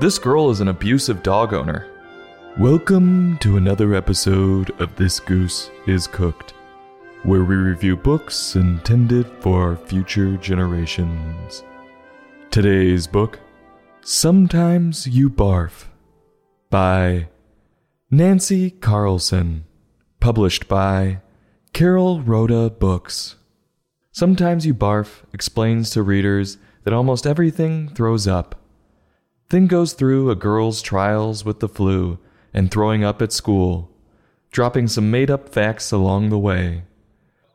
This girl is an abusive dog owner. Welcome to another episode of This Goose is Cooked, where we review books intended for future generations. Today's book, Sometimes You Barf, by Nancy Carlson, published by Carolrhoda Books. Sometimes You Barf explains to readers that almost everything throws up, then goes through a girl's trials with the flu and throwing up at school, dropping some made up facts along the way.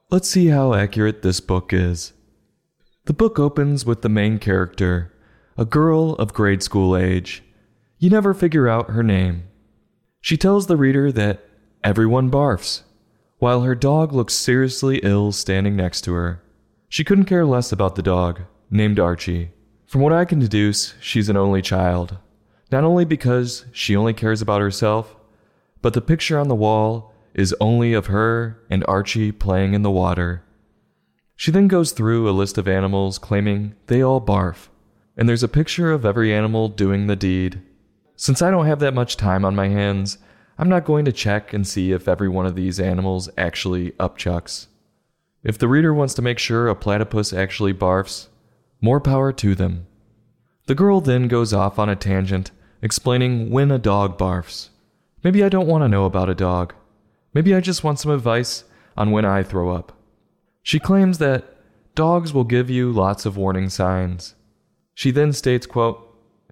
Let's see how accurate this book is. The book opens with the main character, a girl of grade school age. You never figure out her name. She tells the reader that everyone barfs, while her dog looks seriously ill standing next to her. She couldn't care less about the dog, named Archie. From what I can deduce, she's an only child. Not only because she only cares about herself, but the picture on the wall is only of her and Archie playing in the water. She then goes through a list of animals claiming they all barf, and there's a picture of every animal doing the deed. Since I don't have that much time on my hands, I'm not going to check and see if every one of these animals actually upchucks. If the reader wants to make sure a platypus actually barfs, more power to them. The girl then goes off on a tangent explaining when a dog barfs. Maybe I don't want to know about a dog. Maybe I just want some advice on when I throw up. She claims that dogs will give you lots of warning signs. She then states, quote,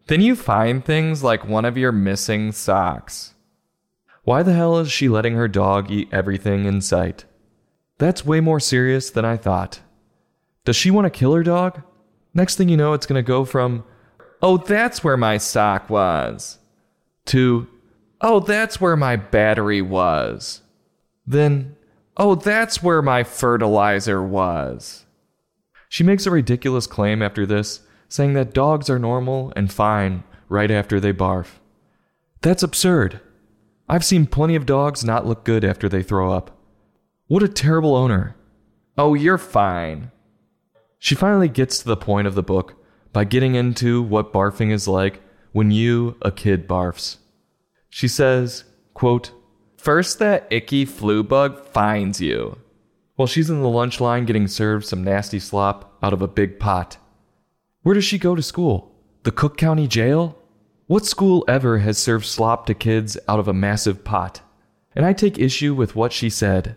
Then you find things like one of your missing socks. Why the hell is she letting her dog eat everything in sight? That's way more serious than I thought. Does she want to kill her dog? Next thing you know, it's going to go from, oh, that's where my sock was, to, oh, that's where my battery was. Then, oh, that's where my fertilizer was. She makes a ridiculous claim after this, saying that dogs are normal and fine right after they barf. That's absurd. I've seen plenty of dogs not look good after they throw up. What a terrible owner. Oh, you're fine. She finally gets to the point of the book by getting into what barfing is like when you, a kid, barfs. She says, quote, First, that icky flu bug finds you. While she's in the lunch line getting served some nasty slop out of a big pot. Where does she go to school? The Cook County Jail? What school ever has served slop to kids out of a massive pot? And I take issue with what she said.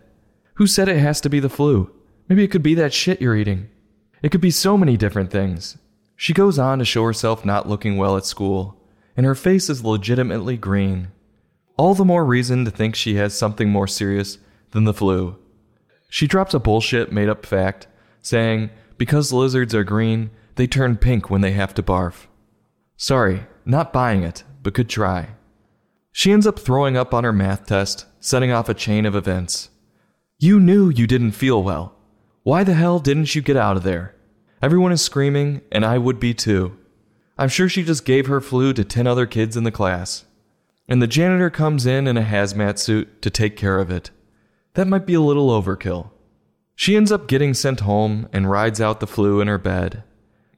Who said it has to be the flu? Maybe it could be that shit you're eating. It could be so many different things. She goes on to show herself not looking well at school, and her face is legitimately green. All the more reason to think she has something more serious than the flu. She drops a bullshit made up fact, saying because lizards are green, they turn pink when they have to barf. Sorry, not buying it, but could try. She ends up throwing up on her math test, setting off a chain of events. You knew you didn't feel well. Why the hell didn't you get out of there? Everyone is screaming, and I would be too. I'm sure she just gave her flu to 10 other kids in the class. And the janitor comes in in a hazmat suit to take care of it. That might be a little overkill. She ends up getting sent home and rides out the flu in her bed.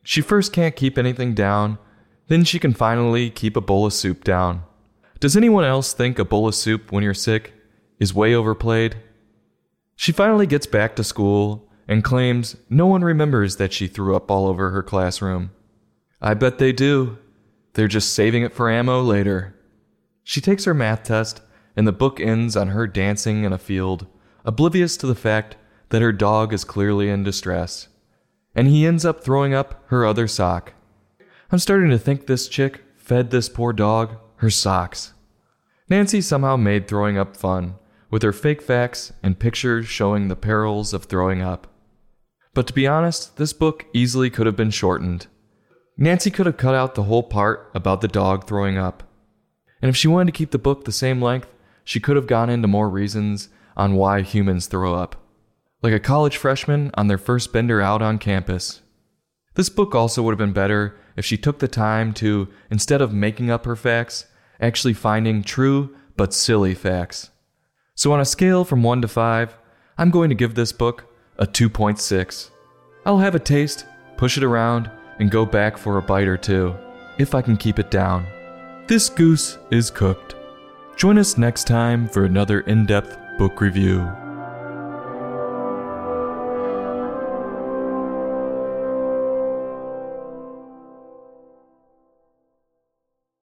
She first can't keep anything down, then she can finally keep a bowl of soup down. Does anyone else think a bowl of soup when you're sick is way overplayed? She finally gets back to school and claims no one remembers that she threw up all over her classroom. I bet they do. They're just saving it for ammo later. She takes her math test, and the book ends on her dancing in a field, oblivious to the fact that her dog is clearly in distress. And he ends up throwing up her other sock. I'm starting to think this chick fed this poor dog her socks. Nancy somehow made throwing up fun, with her fake facts and pictures showing the perils of throwing up. But to be honest, this book easily could have been shortened. Nancy could have cut out the whole part about the dog throwing up. And if she wanted to keep the book the same length, she could have gone into more reasons on why humans throw up. Like a college freshman on their first bender out on campus. This book also would have been better if she took the time to, instead of making up her facts, actually finding true but silly facts. So, on a scale from 1 to 5, I'm going to give this book a 2.6. I'll have a taste, push it around, and go back for a bite or two, if I can keep it down. This goose is cooked. Join us next time for another in depth book review.